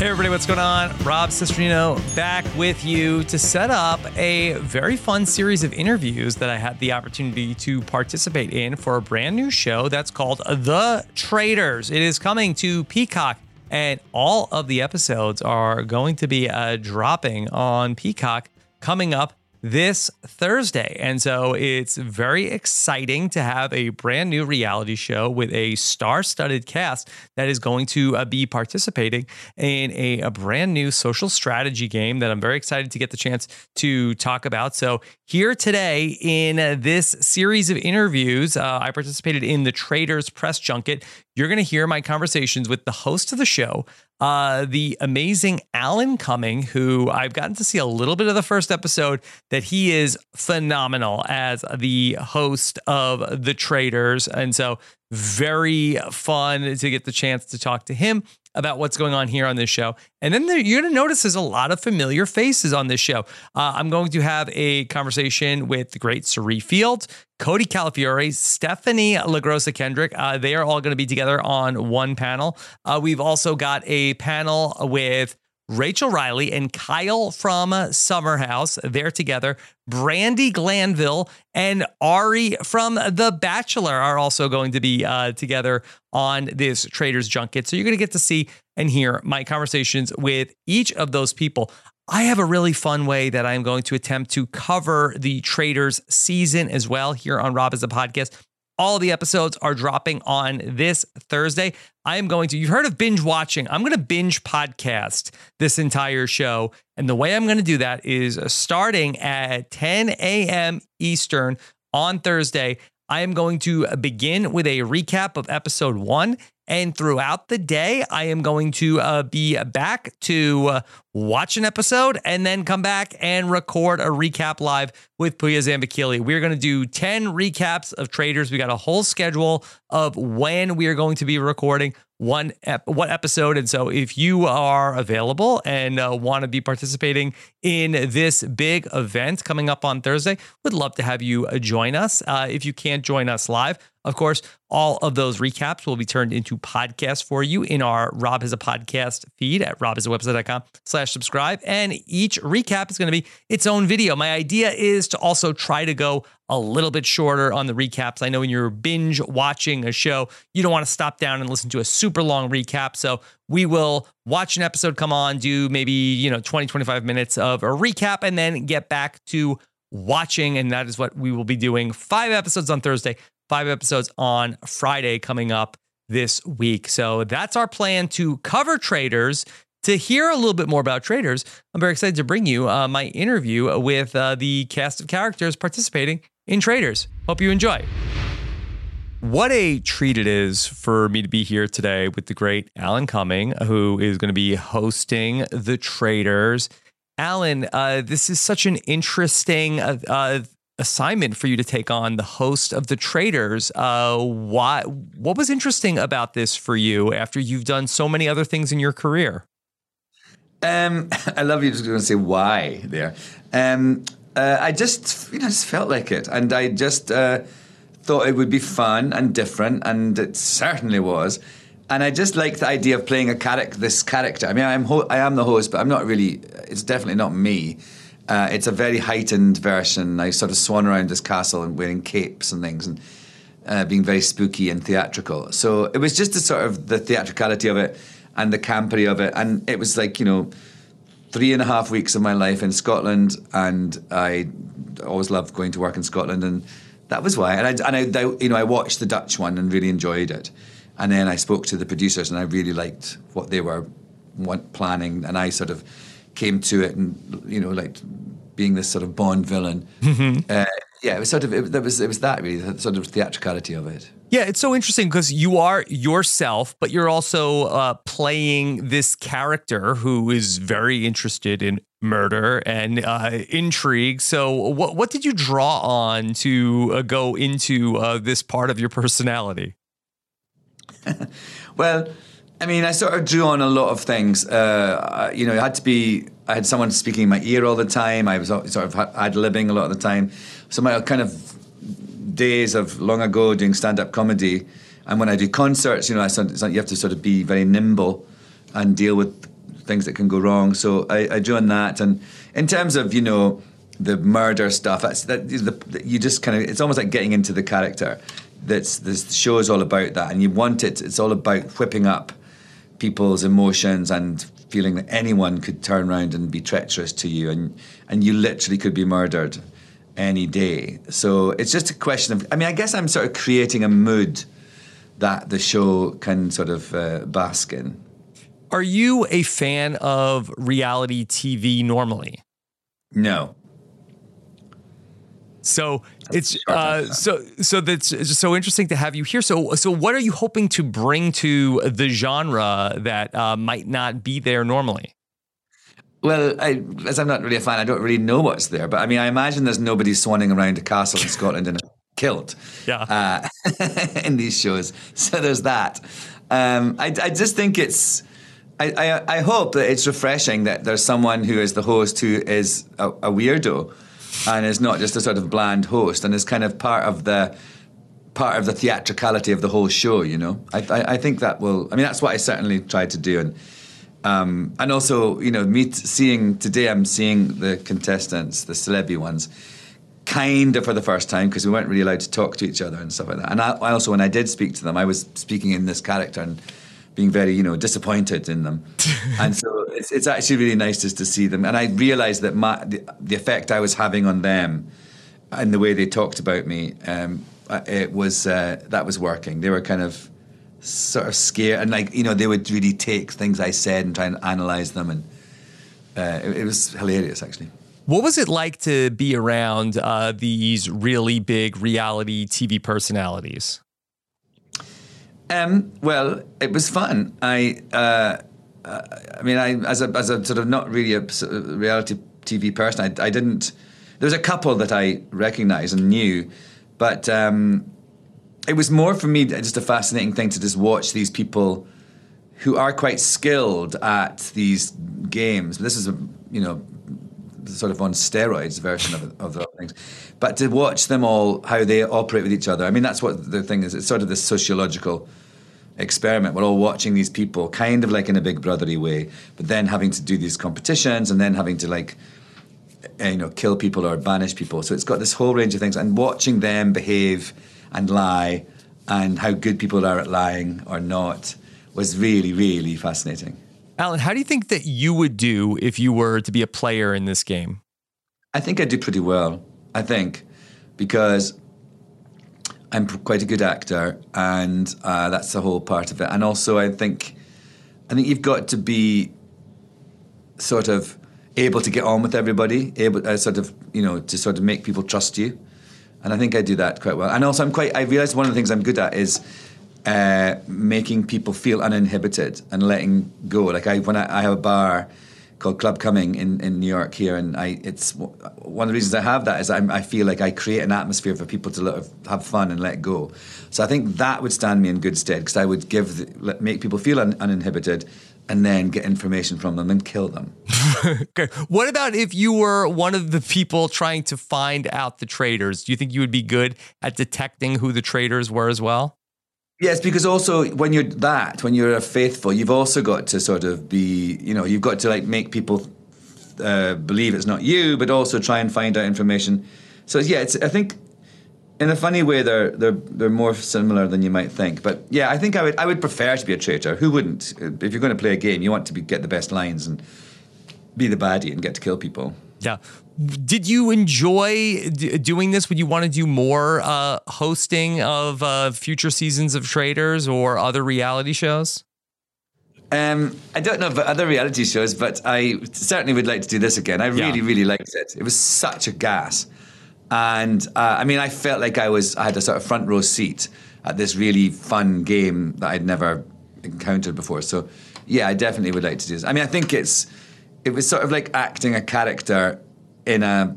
Hey everybody, what's going on? Rob Cesternino back with you to set up a very fun series of interviews that I had the opportunity to participate in for a brand new show that's called The Traitors. It is coming to Peacock, and all of the episodes are going to be uh, dropping on Peacock coming up this Thursday. And so it's very exciting to have a brand new reality show with a star studded cast that is going to uh, be participating in a, a, brand new social strategy game that I'm very excited to get the chance to talk about. So, here today in uh, this series of interviews, uh, I participated in the Traitors Press Junket. You're going to hear my conversations with the host of the show, uh, the amazing Alan Cumming, who I've gotten to see a little bit of the first episode, that he is phenomenal as the host of The Traitors. And so, very fun to get the chance to talk to him about what's going on here on this show. And then there, you're going to notice there's a lot of familiar faces on this show. Uh, I'm going to have a conversation with the great Cirie Field, Cody Calafiore, Stephenie LaGrossa Kendrick. Uh, they are all going to be together on one panel. Uh, we've also got a panel with Rachel Reilly and Kyle from Summer House. They're together. Brandi Glanville and Arie from The Bachelor are also going to be uh, together on this Traitors Junket. So you're going to get to see and hear my conversations with each of those people. I have a really fun way that I'm going to attempt to cover the Traitors season as well here on Rob has a podcast. All the episodes are dropping on this Thursday. I am going to, you've heard of binge watching. I'm going to binge podcast this entire show. And the way I'm going to do that is starting at 10 a.m. Eastern on Thursday. I am going to begin with a recap of episode one and throughout the day, I am going to uh, be back to uh, watch an episode and then come back and record a recap live with Puya Zambakili. We're going to do 10 recaps of traitors. We got a whole schedule of when we are going to be recording one ep- what episode and so if you are available and uh, want to be participating in this big event coming up on thursday would love to have you uh, join us uh, if you can't join us live of course, all of those recaps will be turned into podcasts for you in our Rob has a podcast feed at robhasawebsite.com slash subscribe. And each recap is going to be its own video. My idea is to also try to go a little bit shorter on the recaps. I know when you're binge watching a show, you don't want to stop down and listen to a super long recap. So we will watch an episode come on, do maybe, you know, 20, 25 minutes of a recap, and then get back to watching. And that is what we will be doing. Five episodes on Thursday, five episodes on Friday coming up this week. So that's our plan to cover traitors. To hear a little bit more about traitors, I'm very excited to bring you uh, my interview with uh, the cast of characters participating in Traitors. Hope you enjoy. What a treat it is for me to be here today with the great Alan Cumming, who is going to be hosting The Traitors. Alan, uh, this is such an interesting uh, uh, assignment for you to take on the host of The traitors Uh, why, what was interesting about this for you after you've done so many other things in your career? Um, I love you just going to say why there. Um, uh, I just, you know, just felt like it, and I just uh, thought it would be fun and different, and it certainly was. And I just like the idea of playing a character, this character. I mean, I'm ho- I am the host, but I'm not really. It's definitely not me. Uh, it's a very heightened version. I sort of swan around this castle and wearing capes and things, and uh, being very spooky and theatrical. So it was just the sort of the theatricality of it and the campery of it. And it was like, you know, three and a half weeks of my life in Scotland, and I always loved going to work in Scotland, and that was why. And I, and I, you know, I watched the Dutch one and really enjoyed it, and then I spoke to the producers, and I really liked what they were planning, and I sort of came to it, and you know, like being this sort of Bond villain. Uh, yeah, it was sort of it, it was it was that really the sort of theatricality of it. Yeah, it's so interesting because you are yourself, but you're also uh, playing this character who is very interested in murder and uh, intrigue. So, what what did you draw on to uh, go into uh, this part of your personality? well, I mean, I sort of drew on a lot of things. Uh, you know, it had to be. I had someone speaking in my ear all the time. I was sort of ad libbing a lot of the time. So my kind of days of long ago doing stand-up comedy, and when I do concerts, you know, I, you have to sort of be very nimble and deal with things that can go wrong. So I, I do on that. And in terms of you know the murder stuff, that's that the, you just kind of it's almost like getting into the character. That's this show is all about that, and you want it. It's all about whipping up people's emotions and feeling that anyone could turn around and be treacherous to you, and and you literally could be murdered any day. So it's just a question of, I mean, I guess I'm sort of creating a mood that the show can sort of uh, bask in. Are you a fan of reality TV normally? No. So it's uh, so so that's just so interesting to have you here. So so what are you hoping to bring to the genre that uh, might not be there normally? Well, I, as I'm not really a fan, I don't really know what's there. But I mean, I imagine there's nobody swanning around a castle in Scotland in a kilt. Yeah. Uh, in these shows, so there's that. Um, I, I just think it's. I, I, I hope that it's refreshing that there's someone who is the host who is a, a weirdo, and is not just a sort of bland host, and is kind of part of the part of the theatricality of the whole show. You know, I, I, I think that will. I mean, that's what I certainly tried to do, and um, and also, you know, me seeing today, I'm seeing the contestants, the celebrity ones, kind of for the first time because we weren't really allowed to talk to each other and stuff like that. And I, I, also, when I did speak to them, I was speaking in this character and being very, you know, disappointed in them. and so it's, it's actually really nice just to see them. And I realised that my, the, the, effect I was having on them and the way they talked about me, um, uh, it was uh, that was working. They were kind of sort of scared and like you know they would really take things I said and try and analyze them and uh, it, it, was hilarious actually. What was it like to be around uh, these really big reality TV personalities? Um, well, it was fun. I, uh, uh I mean, I as a as a sort of not really a reality TV person, I, I didn't. There was a couple that I recognised and knew, but um, it was more for me just a fascinating thing to just watch these people who are quite skilled at these games. This is a you know sort of on steroids version of, of the things, but to watch them all how they operate with each other. I mean, that's what the thing is. It's sort of this sociological experiment. We're all watching these people, kind of like in a Big Brothery way, but then having to do these competitions and then having to like eh, you know kill people or banish people. So it's got this whole range of things, and watching them behave and lie and how good people are at lying or not was really, really fascinating. Alan, how do you think that you would do if you were to be a player in this game? I think I do pretty well. I think, because I'm quite a good actor, and uh, that's the whole part of it. And also, I think, I think you've got to be sort of able to get on with everybody, able uh, sort of you know to sort of make people trust you, and I think I do that quite well. And also, I'm quite. I realize one of the things I'm good at is. Uh, making people feel uninhibited and letting go. Like I, when I, I have a bar called Club Cumming in, in New York here, and I it's one of the reasons I have that is I feel like I create an atmosphere for people to let, have fun and let go. So I think that would stand me in good stead because I would give the, make people feel un, uninhibited, and then get information from them and kill them. Okay. What about if you were one of the people trying to find out the traitors? Do you think you would be good at detecting who the traitors were as well? Yes, because also when you're that, when you're a faithful, you've also got to sort of be, you know, you've got to like make people uh, believe it's not you, but also try and find out information. So yeah, it's I think in a funny way they're they're they're more similar than you might think. But yeah, I think I would I would prefer to be a traitor. Who wouldn't? If you're going to play a game, you want to be, get the best lines and be the baddie and get to kill people. Yeah. Did you enjoy d- doing this? Would you want to do more uh, hosting of uh, future seasons of Traitors or other reality shows? Um, I don't know about other reality shows, but I certainly would like to do this again. I really, really liked it. It was such a gas, and uh, I mean, I felt like I was I had a sort of front row seat at this really fun game that I'd never encountered before. So, yeah, I definitely would like to do this. I mean, I think it's it was sort of like acting a character in a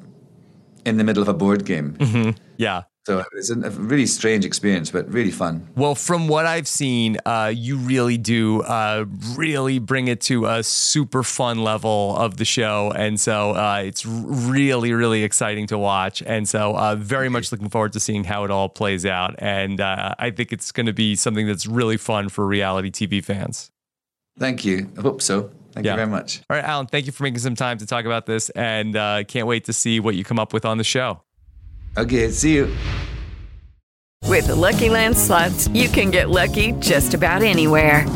in the middle of a board game. Yeah. So it's a a really strange experience, but really fun. Well, from what I've seen, uh, you really do uh, really bring it to a super fun level of the show. And so uh, it's really, really exciting to watch. And so uh, very much looking forward to seeing how it all plays out. And uh, I think it's going to be something that's really fun for reality TV fans. Thank you. I hope so. Thank Yeah. you very much. All right, Alan, thank you for making some time to talk about this. And uh, can't wait to see what you come up with on the show. Okay, see you. With the Lucky Land slots, you can get lucky just about anywhere.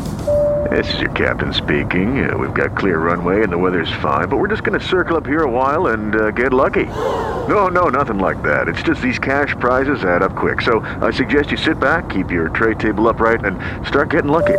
This is your captain speaking. Uh, we've got clear runway and the weather's fine, but we're just going to circle up here a while and uh, get lucky. No, no, nothing like that. It's just these cash prizes add up quick. So I suggest you sit back, keep your tray table upright, and start getting lucky.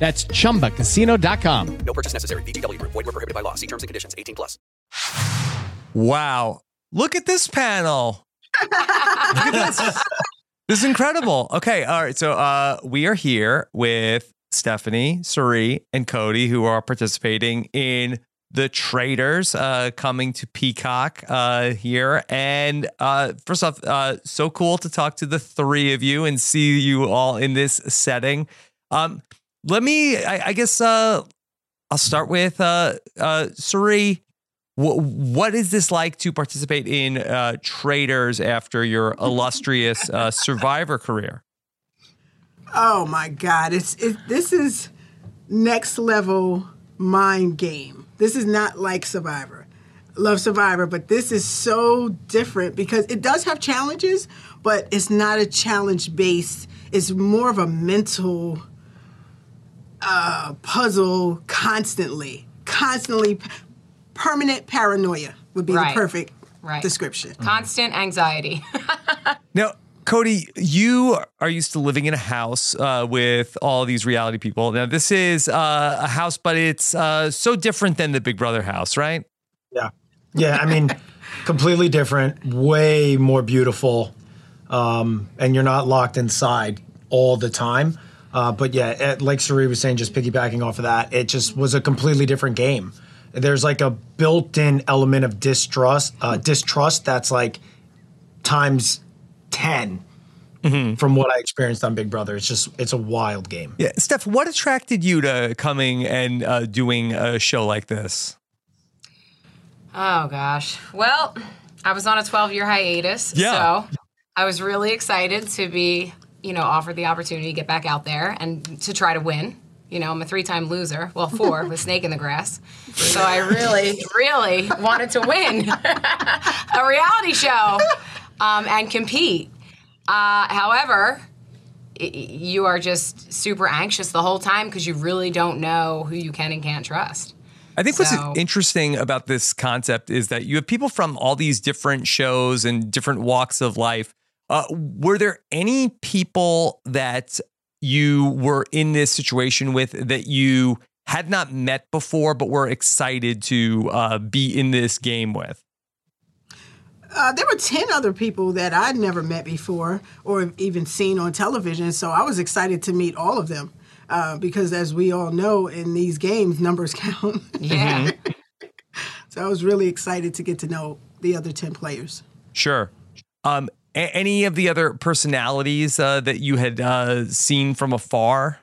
That's chumbacasino.com. No purchase necessary. VGW Group. Void were prohibited by law. See terms and conditions. 18 plus. Wow. Look at this panel. Look at this. This is incredible. Okay. All right. So uh, we are here with Stephanie, Cirie, and Cody, who are participating in the Traitors uh, coming to Peacock uh, here. And uh, first off, uh, so cool to talk to the three of you and see you all in this setting. Um, let me, I, I guess, uh, I'll start with uh, uh, Cirie. Wh- what is this like to participate in uh, Traitors after your illustrious uh, Survivor career? Oh my God! It's it, this is next level mind game. This is not like Survivor. Love Survivor, but this is so different because it does have challenges, but it's not a challenge based. It's more of a mental uh, puzzle constantly, constantly permanent paranoia would be Right. the perfect Right. description. Constant anxiety. Now, Cody, you are used to living in a house uh, with all these reality people. Now, this is uh, a house, but it's uh, so different than the Big Brother house, right? Yeah. Yeah. I mean, completely different, way more beautiful. Um, and you're not locked inside all the time. Uh, but yeah, it, like Cirie was saying, just piggybacking off of that, it just was a completely different game. There's like a built-in element of distrust, uh, distrust that's like times 10 from what I experienced on Big Brother. It's just, it's a wild game. Yeah. Steph, what attracted you to coming and uh, doing a show like this? Oh gosh. Well, I was on a 12 year hiatus. Yeah. So I was really excited to be, you know, offered the opportunity to get back out there and to try to win. You know, I'm a three time loser. Well, four with Snake in the Grass. So I really, really wanted to win a reality show um, and compete. Uh, however, y- y- you are just super anxious the whole time because you really don't know who you can and can't trust. I think what's So- interesting about this concept is that you have people from all these different shows and different walks of life. Uh, were there any people that you were in this situation with that you had not met before, but were excited to uh, be in this game with? Uh, there were 10 other people that I'd never met before or even seen on television, so I was excited to meet all of them. Uh, because as we all know in these games, numbers count. Yeah. so I was really excited to get to know the other 10 players. Sure. Um, a- any of the other personalities uh, that you had uh, seen from afar?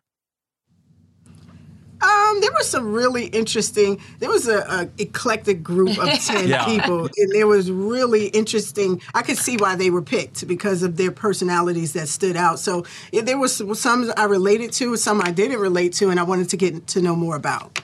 Um, there was some really interesting. There was a, a eclectic group of ten Yeah. people, and there was really interesting. I could see why they were picked because of their personalities that stood out. So yeah, there was some I related to, some I didn't relate to, and I wanted to get to know more about.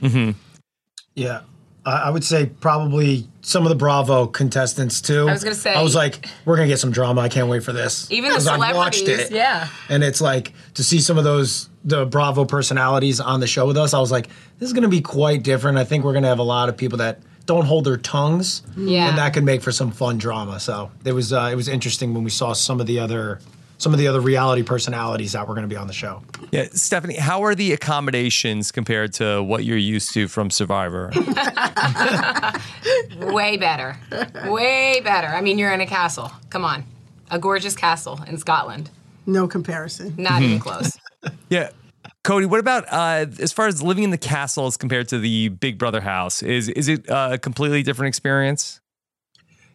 Yeah. I I would say probably some of the Bravo contestants too. I was gonna say- I was like, we're gonna get some drama. I can't wait for this. Even the 'Cause I watched it, Yeah. And it's like to see some of those the Bravo personalities on the show with us. I was like, this is gonna be quite different. I think we're gonna have a lot of people that don't hold their tongues, Yeah. and that could make for some fun drama. So it was uh, it was interesting when we saw some of the other some of the other reality personalities that were gonna be on the show. Yeah, Stephanie, how are the accommodations compared to what you're used to from Survivor? Way better. Way better. I mean, you're in a castle. Come on. A gorgeous castle in Scotland. No comparison. Not even close. Yeah. Cody, what about uh, as far as living in the castle as compared to the Big Brother house? Is is it a completely different experience?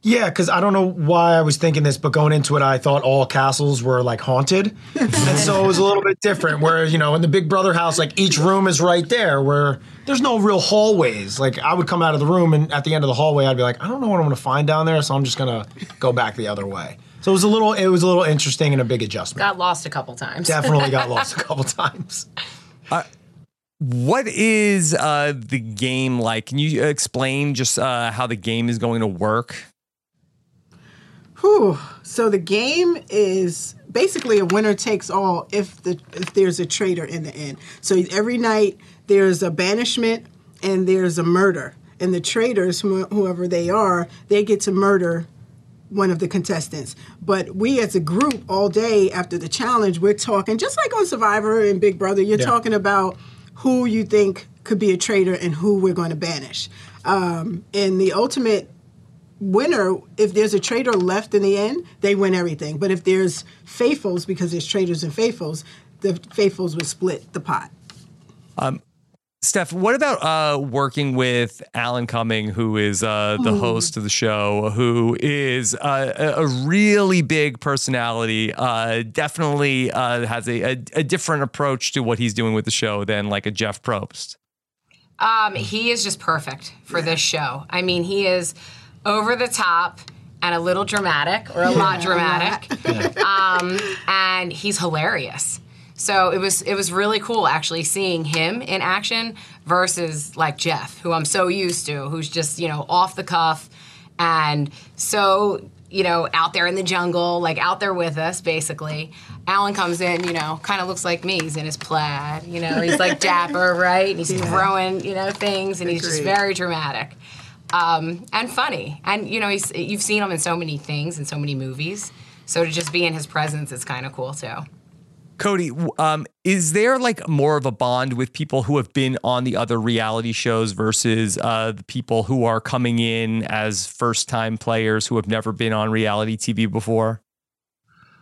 Yeah, because I don't know why I was thinking this, but going into it, I thought all castles were like haunted. and so it was a little bit different, where, you know, in the Big Brother house, like each room is right there, where there's no real hallways. Like I would come out of the room, and at the end of the hallway, I'd be like, I don't know what I'm going to find down there, so I'm just going to go back the other way. So it was a little, it was a little interesting and a big adjustment. Got lost a couple times. Definitely got lost a couple times. What is uh, the game like? Can you explain just uh, how the game is going to work? Whew. So the game is basically a winner takes all if the if there's a traitor in the end. So every night there's a banishment and there's a murder, and the traitors, whoever they are, they get to murder one of the contestants. But we as a group all day after the challenge, we're talking just like on Survivor and Big Brother, you're Yeah. talking about who you think could be a traitor and who we're going to banish. Um, and the ultimate winner, if there's a traitor left in the end, they win everything. But if there's faithfuls, because there's traitors and faithfuls, the faithfuls would split the pot. Steph, what about uh, working with Alan Cumming, who is uh, the host of the show, who is uh, a a really big personality, uh, definitely uh, has a, a, a different approach to what he's doing with the show than like a Jeff Probst. Um, he is just perfect for this show. I mean, he is over the top and a little dramatic or a lot dramatic. Um, and he's hilarious. So it was it was really cool actually seeing him in action versus like Jeff, who I'm so used to, who's just you know off the cuff and so you know out there in the jungle, like out there with us basically. Alan comes in, you know, kind of looks like me. He's in his plaid, you know, he's like dapper, right? And he's Yeah. throwing you know things, and he's just very dramatic um, and funny. And you know, he's, you've seen him in so many things and so many movies. So to just be in his presence is kind of cool too. Cody, um, is there like more of a bond with people who have been on the other reality shows versus uh, the people who are coming in as first time players who have never been on reality TV before?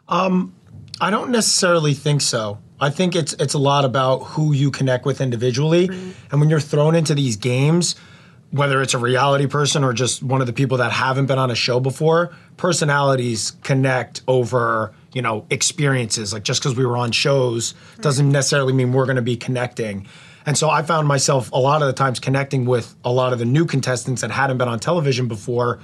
Um, I don't necessarily think so. I think it's it's a lot about who you connect with individually, and when you're thrown into these games, whether it's a reality person or just one of the people that haven't been on a show before, personalities connect over you know experiences. Like just because we were on shows doesn't necessarily mean we're going to be connecting. And so I found myself a lot of the times connecting with a lot of the new contestants that hadn't been on television before.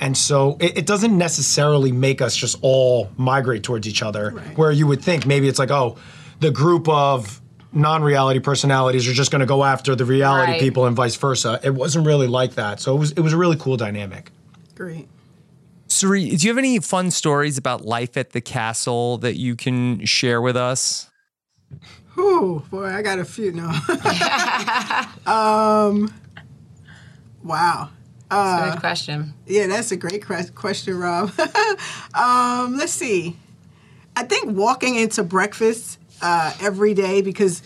And so it, it doesn't necessarily make us just all migrate towards each other, where you would think maybe it's like, oh, the group of non reality personalities are just going to go after the reality Right. people and vice versa. It wasn't really like that. So it was, it was a really cool dynamic. Great. Cirie, do you have any fun stories about life at the castle that you can share with us? Whew, boy, I got a few. No. um. Wow. That's a good question. Yeah, that's a great question, Rob. um, let's see. I think walking into breakfast uh, every day because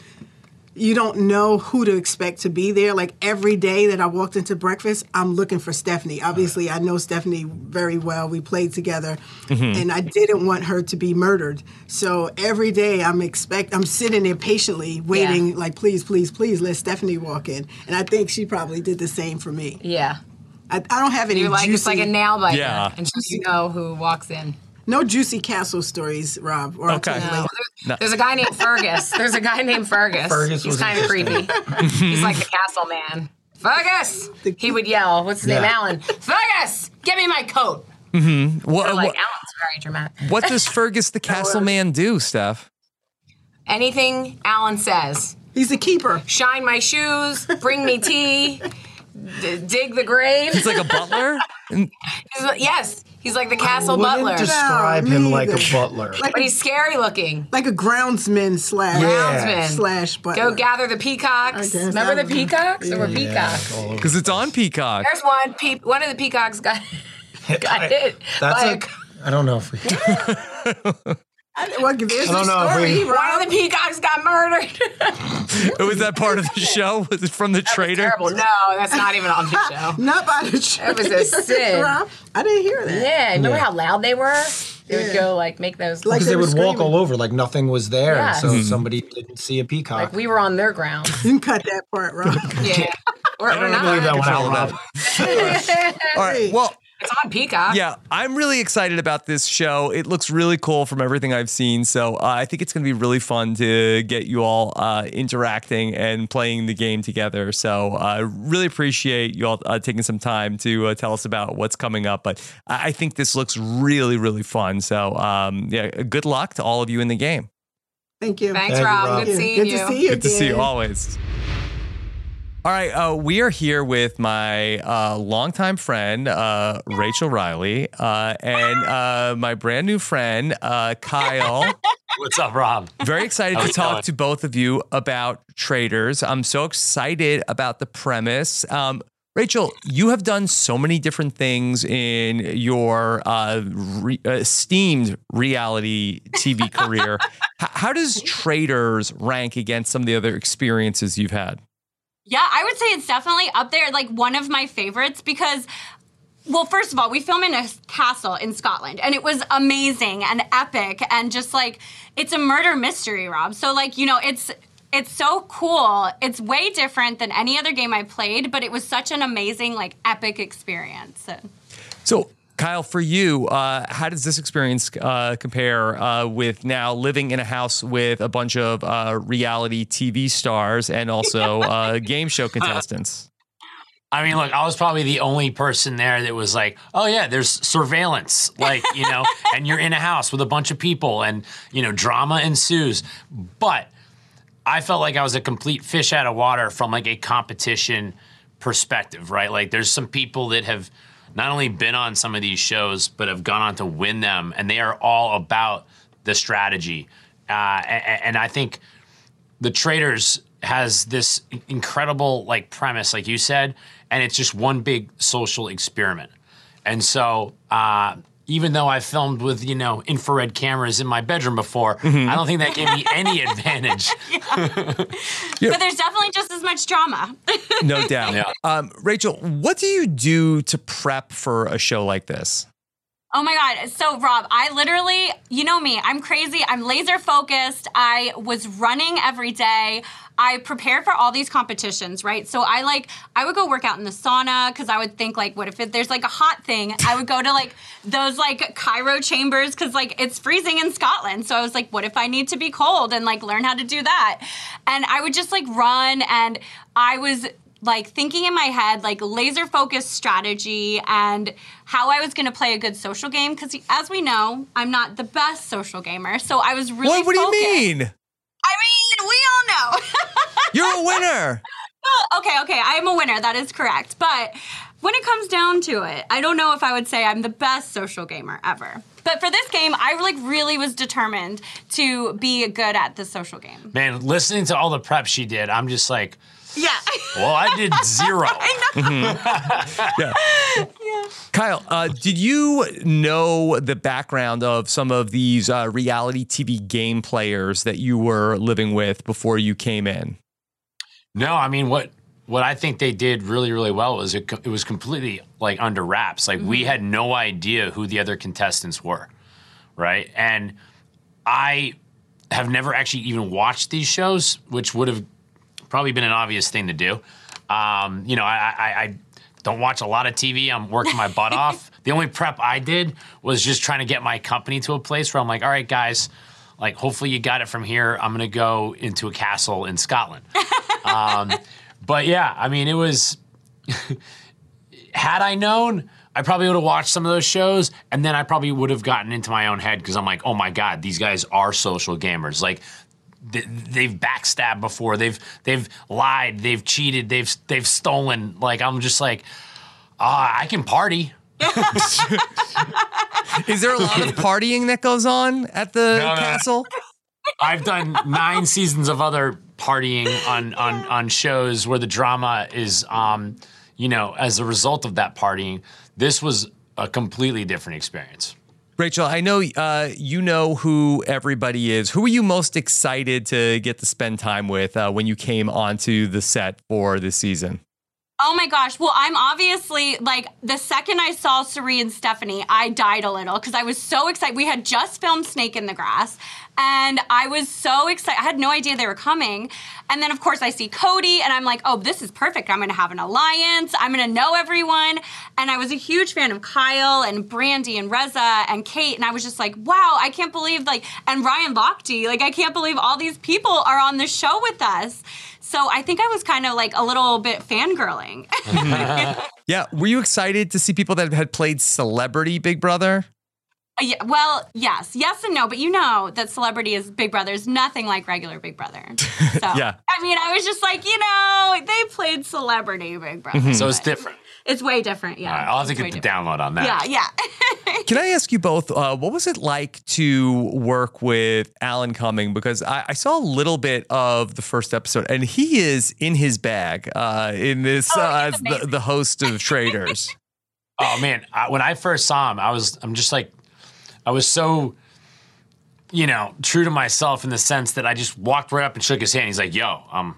you don't know who to expect to be there. Like every day that I walked into breakfast, I'm looking for Stephanie. Obviously, I know Stephanie very well. We played together, Mhm. and I didn't want her to be murdered. So every day, I'm expect I'm sitting there patiently waiting, like please, please, please, let Stephanie walk in. And I think she probably did the same for me. Yeah. I, I don't have any. You're like it's like a nail biter, Yeah. and you know who walks in. No juicy castle stories, Rob. Or I'll No, there's, there's a guy named Fergus. There's a guy named Fergus. Fergus He's was kind of creepy. He's like the castle man. Fergus! He would yell, what's his name? Alan. Fergus! Give me my coat! Mm-hmm. What, So, like, what, Alan's very dramatic. what does Fergus the Castle Man do, Steph? Anything Alan says. He's a keeper. Shine my shoes, bring me tea, d- dig the grave. He's like a butler? Yes, he's like the castle wouldn't butler. describe him like a butler. but he's scary looking. Like a groundsman slash Groundsman. slash butler. Go gather the peacocks. guess Remember that the would- peacocks? There were peacocks. Because it's on Peacock. There's one. Pe- one of the peacocks got got hit That's by a, I don't know if we. I, well, there's I don't a know story. we- One of the peacocks got murdered. it Was that part of the show? Was it from the traitor? Terrible. No, that's not even on the show. Not by the show. It was a sin. Rob, I didn't hear that. Yeah, remember Yeah. how loud they were? They would go like make those Because they, would walk all over like nothing was there. Yes. So Mhm. somebody didn't see a peacock. like we were on their ground. You can cut that part, Rob. Yeah. We're, I we're don't not believe that on one out. Rob. All right. Well, It's on Peacock. yeah, I'm really excited about this show. It looks really cool from everything I've seen. So uh, I think it's going to be really fun to get you all uh, interacting and playing the game together. So I uh, really appreciate you all uh, taking some time to uh, tell us about what's coming up. But I I think this looks really, really fun. So um, yeah, good luck to all of you in the game. Thank you. Thanks, Thank you, Rob. Rob. Good seeing Good you. to see you Good to see you again. always. All right, uh, we are here with my uh, longtime friend uh, Rachel Reilly uh, and uh, my brand new friend uh, Kyle. What's up, Rob? Very excited How's to talk going? to both of you about traitors. I'm so excited about the premise. Um, Rachel, you have done so many different things in your uh, re- esteemed reality TV career. H- how does traitors rank against some of the other experiences you've had? Yeah, I would say it's definitely up there, like one of my favorites because. Well, first of all, we film in a castle in Scotland, and it was amazing and epic, and just like it's a murder mystery, Rob. So, like, you know, it's it's so cool. It's way different than any other game I played, but it was such an amazing, like, epic experience. So, Kyle, for you, uh, how does this experience uh, compare uh, with now living in a house with a bunch of uh, reality TV stars and also uh, game show contestants? I mean, look, I was probably the only person there that was like, oh, yeah, there's surveillance, like, you know, and you're in a house with a bunch of people and, you know, drama ensues. But I felt like I was a complete fish out of water from like a competition perspective, right? Like, there's some people that have not only been on some of these shows, but have gone on to win them, and they are all about the strategy. Uh, and, and I think the traitors has this incredible like premise, like you said, and it's just one big social experiment. And so, uh, even though I filmed with you know infrared cameras in my bedroom before, Mm-hmm. I don't think that gave me any advantage. But there's definitely just as much drama. No doubt. Um, Rachel, what do you do to prep for a show like this? Oh my God. So, Rob, I literally, you know me, I'm crazy. I'm laser focused. I was running every day. I prepared for all these competitions, right? So, I like, I would go work out in the sauna because I would think, like, what if it, there's like a hot thing? I would go to like those like cryo chambers because like it's freezing in Scotland. So, I was like, what if I need to be cold and like learn how to do that? And I would just like run and I was like thinking in my head like laser focused strategy and how I was going to play a good social game because as we know I'm not the best social gamer so I was really what what do you mean? I mean we all know You're a winner. Well, okay okay I am a winner that is correct but when it comes down to it I don't know if I would say I'm the best social gamer ever but for this game I like really was determined to be good at the social game Man, listening to all the prep she did, I'm just like, yeah well, I did zero. yeah. Kyle, uh, did you know the background of some of these uh, reality TV game players that you were living with before you came in? No, I mean what what I think they did really really well was it, it was completely like under wraps. Like we had no idea who the other contestants were, right? And I have never actually even watched these shows, which would have probably been an obvious thing to do. Um, you know, I, I, I don't watch a lot of TV. I'm working my butt off. The only prep I did was just trying to get my company to a place where I'm like, all right, guys, like hopefully you got it from here. I'm gonna go into a castle in Scotland. um, but yeah, I mean, it was. had I known, I probably would have watched some of those shows, and then I probably would have gotten into my own head because I'm like, oh my god, these guys are social gamers. Like they've backstabbed before, they've they've lied, they've cheated, they've they've stolen. Like I'm just like, ah, I can party. Is there a lot of partying that goes on at the No, no. castle? I've done nine seasons of other partying on on on shows where the drama is, um, you know, as a result of that partying. This was a completely different experience. Rachel, I know uh, you know who everybody is. Who are you most excited to get to spend time with uh, when you came onto the set for this season? Oh my gosh. Well, I'm obviously like the second I saw Cirie and Stephanie, I died a little because I was so excited. We had just filmed Snake in the Grass and I was so excited. I had no idea they were coming. And then, of course, I see Cody and I'm like, oh, this is perfect. I'm going to have an alliance. I'm going to know everyone. And I was a huge fan of Kyle and Brandi and Reza and Kate. And I was just like, wow, I can't believe, like, and Ryan Lochte, like, I can't believe all these people are on the show with us. So I think I was kind of like a little bit fangirling. Yeah, were you excited to see people that had played Celebrity Big Brother? Uh, yeah, well, yes, yes and no, but you know that Celebrity is Big Brother is nothing like regular Big Brother. So, Yeah. I mean, I was just like, you know, they played Celebrity Big Brother. So it's different. It's way different, yeah. All right, I'll have to It's way get the download on that. Yeah, yeah. Can I ask you both, uh, what was it like to work with Alan Cumming? Because I, I saw a little bit of the first episode, and he is in his bag uh, in this Oh, uh, as the, the host of Traitors. Oh man, I, when I first saw him, I was I'm just like I was so you know true to myself in the sense that I just walked right up and shook his hand. He's like, "Yo, I'm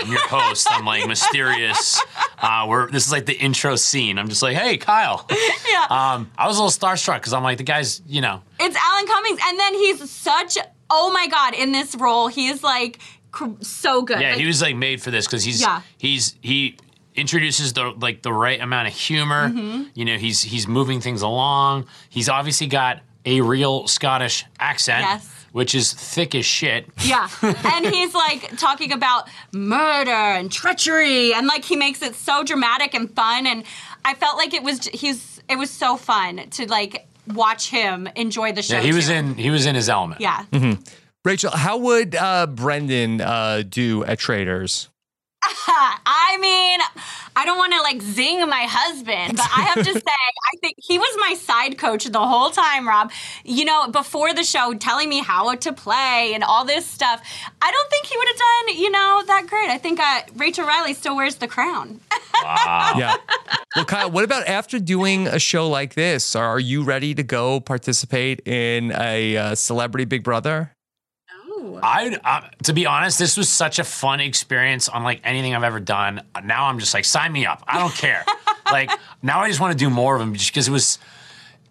I'm your host. I'm like mysterious. Uh, we're this is like the intro scene. I'm just like, hey, Kyle. yeah. Um, I was a little starstruck because I'm like the guy's, you know, It's Alan Cummings. And then he's such, oh my God, in this role, he is like cr- so good. yeah, Like, he was like made for this because he's Yeah. he's he introduces the like the right amount of humor. Mhm. You know, he's he's moving things along. He's obviously got a real Scottish accent, Yes. Which is thick as shit. Yeah. and he's like talking about murder and treachery and like he makes it so dramatic and fun and I felt like it was he's it was so fun to like watch him enjoy the show. Yeah, he was in he was in his element. Yeah. Rachel, how would uh, Brendan uh, do at Traitors? I mean, I don't want to like zing my husband, but I have to say, I think he was my side coach the whole time, Rob. You know, before the show, telling me how to play and all this stuff. I don't think he would have done, you know, that great. I think uh, Rachel Reilly still wears the crown. Wow. Yeah. Well, Kyle, what about after doing a show like this? Are you ready to go participate in a uh, Celebrity Big Brother? I, uh, to be honest, this was such a fun experience unlike anything I've ever done. Now I'm just like, sign me up. I don't care. like now I just want to do more of them just because it was,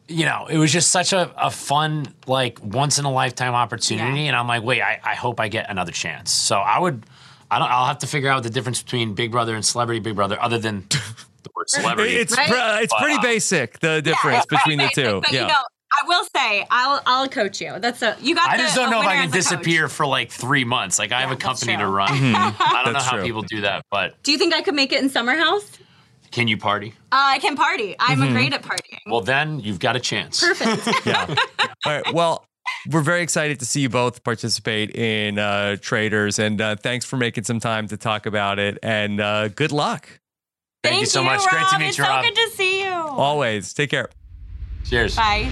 you know, it was just such a, a fun, like once in a lifetime opportunity. And I'm like, wait, I, I hope I get another chance. So I would, I don't, I'll have to figure out the difference between Big Brother and Celebrity Big Brother, other than the word celebrity. It's Right? pre- it's But, pretty uh, basic the difference between the Basic, two. But yeah. you know, I will say, I'll I'll coach you. That's a you got. I the- just don't know if I can as a coach. disappear for like three months. Like I have a that's company to true. run. Mhm. I don't know how true. people do that, but Do you think I could make it in Summer House? can you party? Uh, I can party. I'm Mhm. great at partying. Well, then you've got a chance. Perfect. yeah. All right. Well, we're very excited to see you both participate in uh, Traitors, and uh, thanks for making some time to talk about it. And uh, good luck. Thank, you so much. Great to meet it's you, so Rob. good to see you. Always. Take care. Cheers. Bye.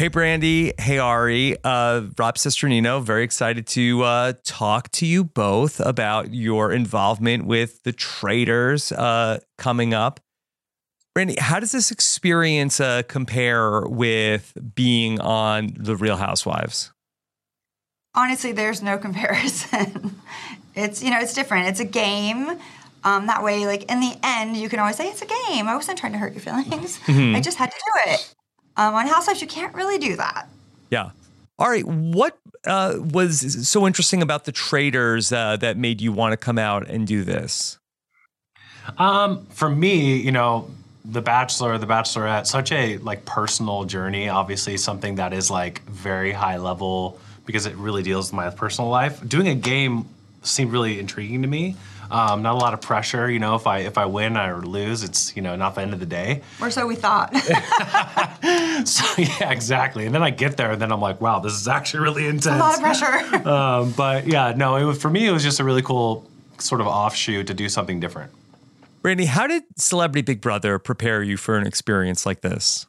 Hey, Brandi. Hey, Arie. Uh, Rob Cesternino. Very excited to uh, talk to you both about your involvement with the traitors uh, coming up. Brandi, how does this experience uh, compare with being on The Real Housewives? Honestly, there's no comparison. it's you know, it's different. It's a game. Um, that way, like in the end, you can always say it's a game. I wasn't trying to hurt your feelings. Mhm. I just had to do it. Um, on Housewives, you can't really do that. Yeah. All right. What uh, was so interesting about the traitors uh, that made you want to come out and do this? Um, for me, you know, The Bachelor, The Bachelorette, such a like personal journey. Obviously, something that is like very high level because it really deals with my personal life. Doing a game seemed really intriguing to me. Um, not a lot of pressure, you know. If I if I win or lose, it's you know not the end of the day. Or so we thought. So yeah, exactly. And then I get there, and then I'm like, wow, this is actually really intense. a lot of pressure. um, but yeah, no, it was, for me, it was just a really cool sort of offshoot to do something different. Brandi, how did Celebrity Big Brother prepare you for an experience like this?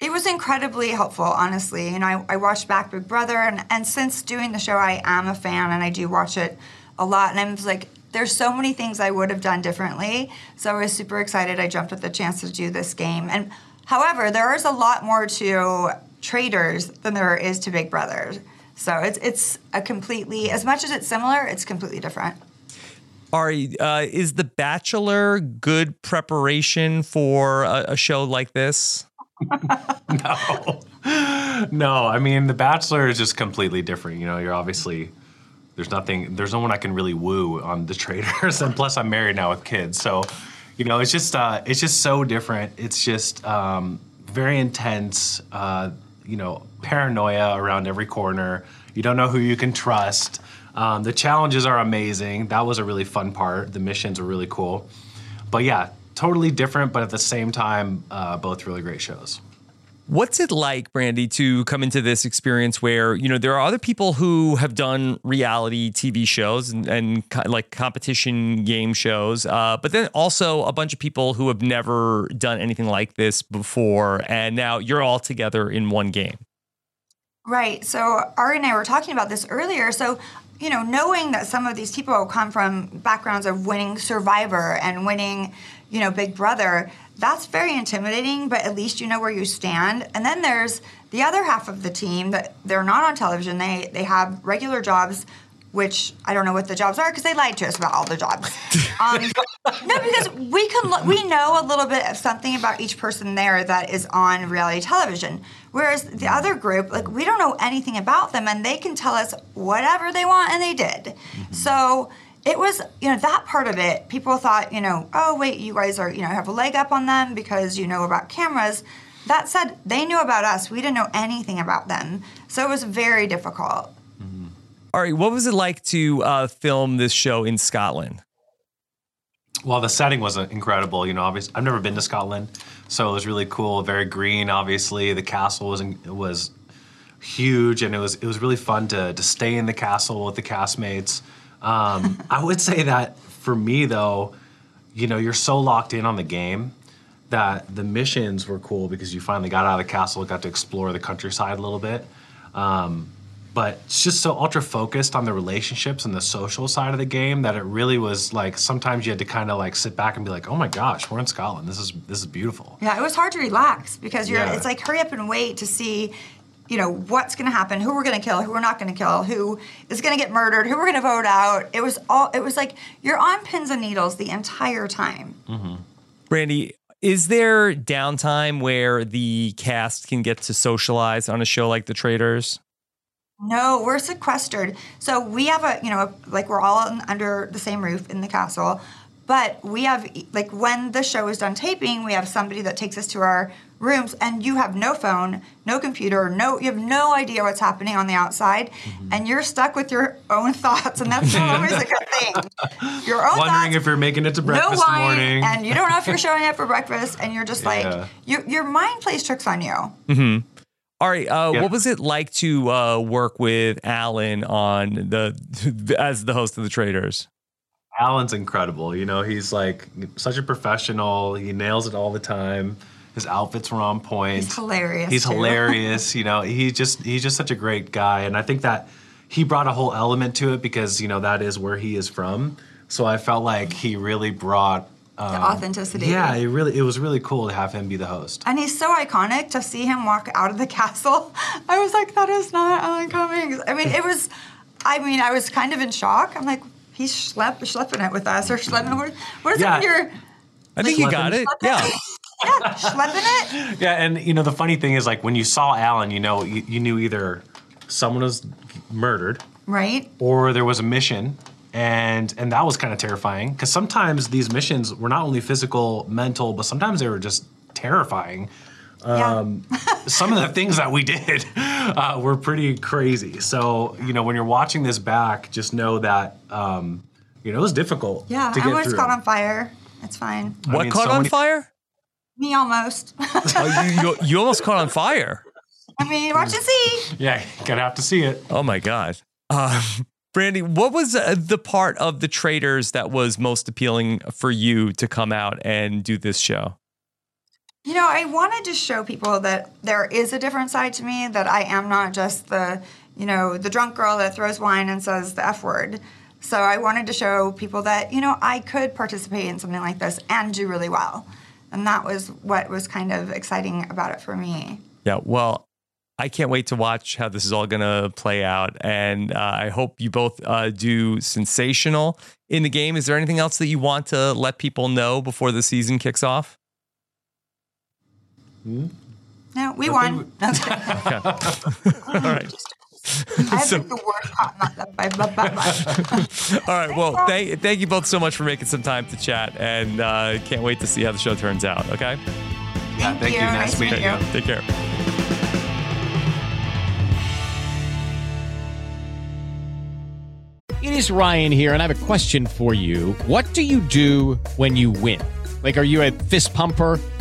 It was incredibly helpful, honestly. You know, I, I watched back Big Brother, and, and since doing the show, I am a fan and I do watch it a lot. And I'm like, there's so many things I would have done differently. So I was super excited. I jumped at the chance to do this game. And however, there is a lot more to traitors than there is to Big Brother. So it's it's a completely as much as it's similar, it's completely different. Arie, uh, is The Bachelor good preparation for a, a show like this? No, no. I mean, The Bachelor is just completely different. You know, you're obviously there's nothing, there's no one I can really woo on the traitors, and plus I'm married now with kids, so you know, it's just uh, it's just so different. It's just um, very intense. Uh, you know, paranoia around every corner. You don't know who you can trust. Um, the challenges are amazing. That was a really fun part. The missions are really cool. But yeah, totally different, but at the same time, uh, both really great shows. What's it like, Brandi, to come into this experience where you know there are other people who have done reality TV shows and, and co- like competition game shows, uh, but then also a bunch of people who have never done anything like this before, and now you're all together in one game. Right. So Arie and I were talking about this earlier. So, you know, knowing that some of these people come from backgrounds of winning Survivor and winning, you know, Big Brother, that's very intimidating, but at least you know where you stand. And then there's the other half of the team that they're not on television. They they have regular jobs which I don't know what the jobs are because they lied to us about all the jobs. Um, no, because we can look, we know a little bit of something about each person there that is on reality television. Whereas the other group, like we don't know anything about them, and they can tell us whatever they want, and they did. So it was, you know, that part of it. People thought, you know, oh wait, you guys are, you know, have a leg up on them because you know about cameras. That said, they knew about us. We didn't know anything about them. So it was very difficult. All right, what was it like to uh, film this show in Scotland? Well, the setting was uh, incredible. You know, obviously, I've never been to Scotland, so it was really cool. Very green, obviously. The castle was in- was huge, and it was it was really fun to to stay in the castle with the castmates. Um, I would say that for me, though, you know, you're so locked in on the game that the missions were cool because you finally got out of the castle, got to explore the countryside a little bit. Um, but it's just so ultra focused on the relationships and the social side of the game that it really was like sometimes you had to kind of like sit back and be like, oh my gosh, we're in Scotland. This is this is beautiful. Yeah, it was hard to relax because you're. Yeah. It's like hurry up and wait to see, you know, what's going to happen, who we're going to kill, who we're not going to kill, who is going to get murdered, who we're going to vote out. It was all. It was like you're on pins and needles the entire time. Mm-hmm. Brandi, is there downtime where the cast can get to socialize on a show like The Traitors? No, we're sequestered. So we have a, you know, like we're all in- under the same roof in the castle, but we have, like, when the show is done taping, we have somebody that takes us to our rooms, and you have no phone, no computer, no, you have no idea what's happening on the outside, and you're stuck with your own thoughts, and that's not always a good thing. Your own Wondering if you're making it to breakfast no in the wine, morning. and you don't know if you're showing up for breakfast, and you're just Yeah. like, you, your mind plays tricks on you. Mm-hmm. All right. Uh, What was it like to uh, work with Alan on the as the host of The Traitors? Alan's incredible. You know, he's like such a professional. He nails it all the time. His outfits were on point. He's hilarious, He's too. hilarious. you know, he just he's just such a great guy, and I think that he brought a whole element to it because you know that is where he is from. So I felt like he really brought um, The authenticity. Yeah, it really it was really cool to have him be the host. And he's so iconic to see him walk out of the castle. I was like, that is not Alan Cummings. I mean, it was, I mean, I was kind of in shock. I'm like, he's schlep, schlepping it with us or schlepping. What, what is Yeah. it when you're I think you got it. Yeah. Yeah, schlepping it? Yeah, and you know the funny thing is like when you saw Alan, you know you, you knew either someone was murdered Right? or there was a mission and and that was kind of terrifying because sometimes these missions were not only physical mental but sometimes they were just terrifying um, some of the things that we did uh, were pretty crazy so you know when you're watching this back just know that um, you know it was difficult Yeah, to I get was through caught on fire. It's fine. I What mean, caught so on many- fire? Me almost. oh, you, you, you almost caught on fire. I mean, watch and see. yeah gotta have to see it Oh my god. Uh, Brandi, what was uh, the part of the traitors that was most appealing for you to come out and do this show? You know, I wanted to show people that there is a different side to me, that I am not just the, you know, the drunk girl that throws wine and says the F word. So I wanted to show people that, you know, I could participate in something like this and do really well. And that was what was kind of exciting about it for me. Yeah, well, I can't wait to watch how this is all going to play out. And uh, I hope you both uh, do sensational in the game. Is there anything else that you want to let people know before the season kicks off? No, we won. That's. Okay. all right. I have the. All right. Well, thank, thank you both so much for making some time to chat. And uh, can't wait to see how the show turns out. Okay. yeah thank you. you nice, Nice meeting you meeting Take care. It is Ryan here, and I have a question for you. What do you do when you win? Like, are you a fist pumper?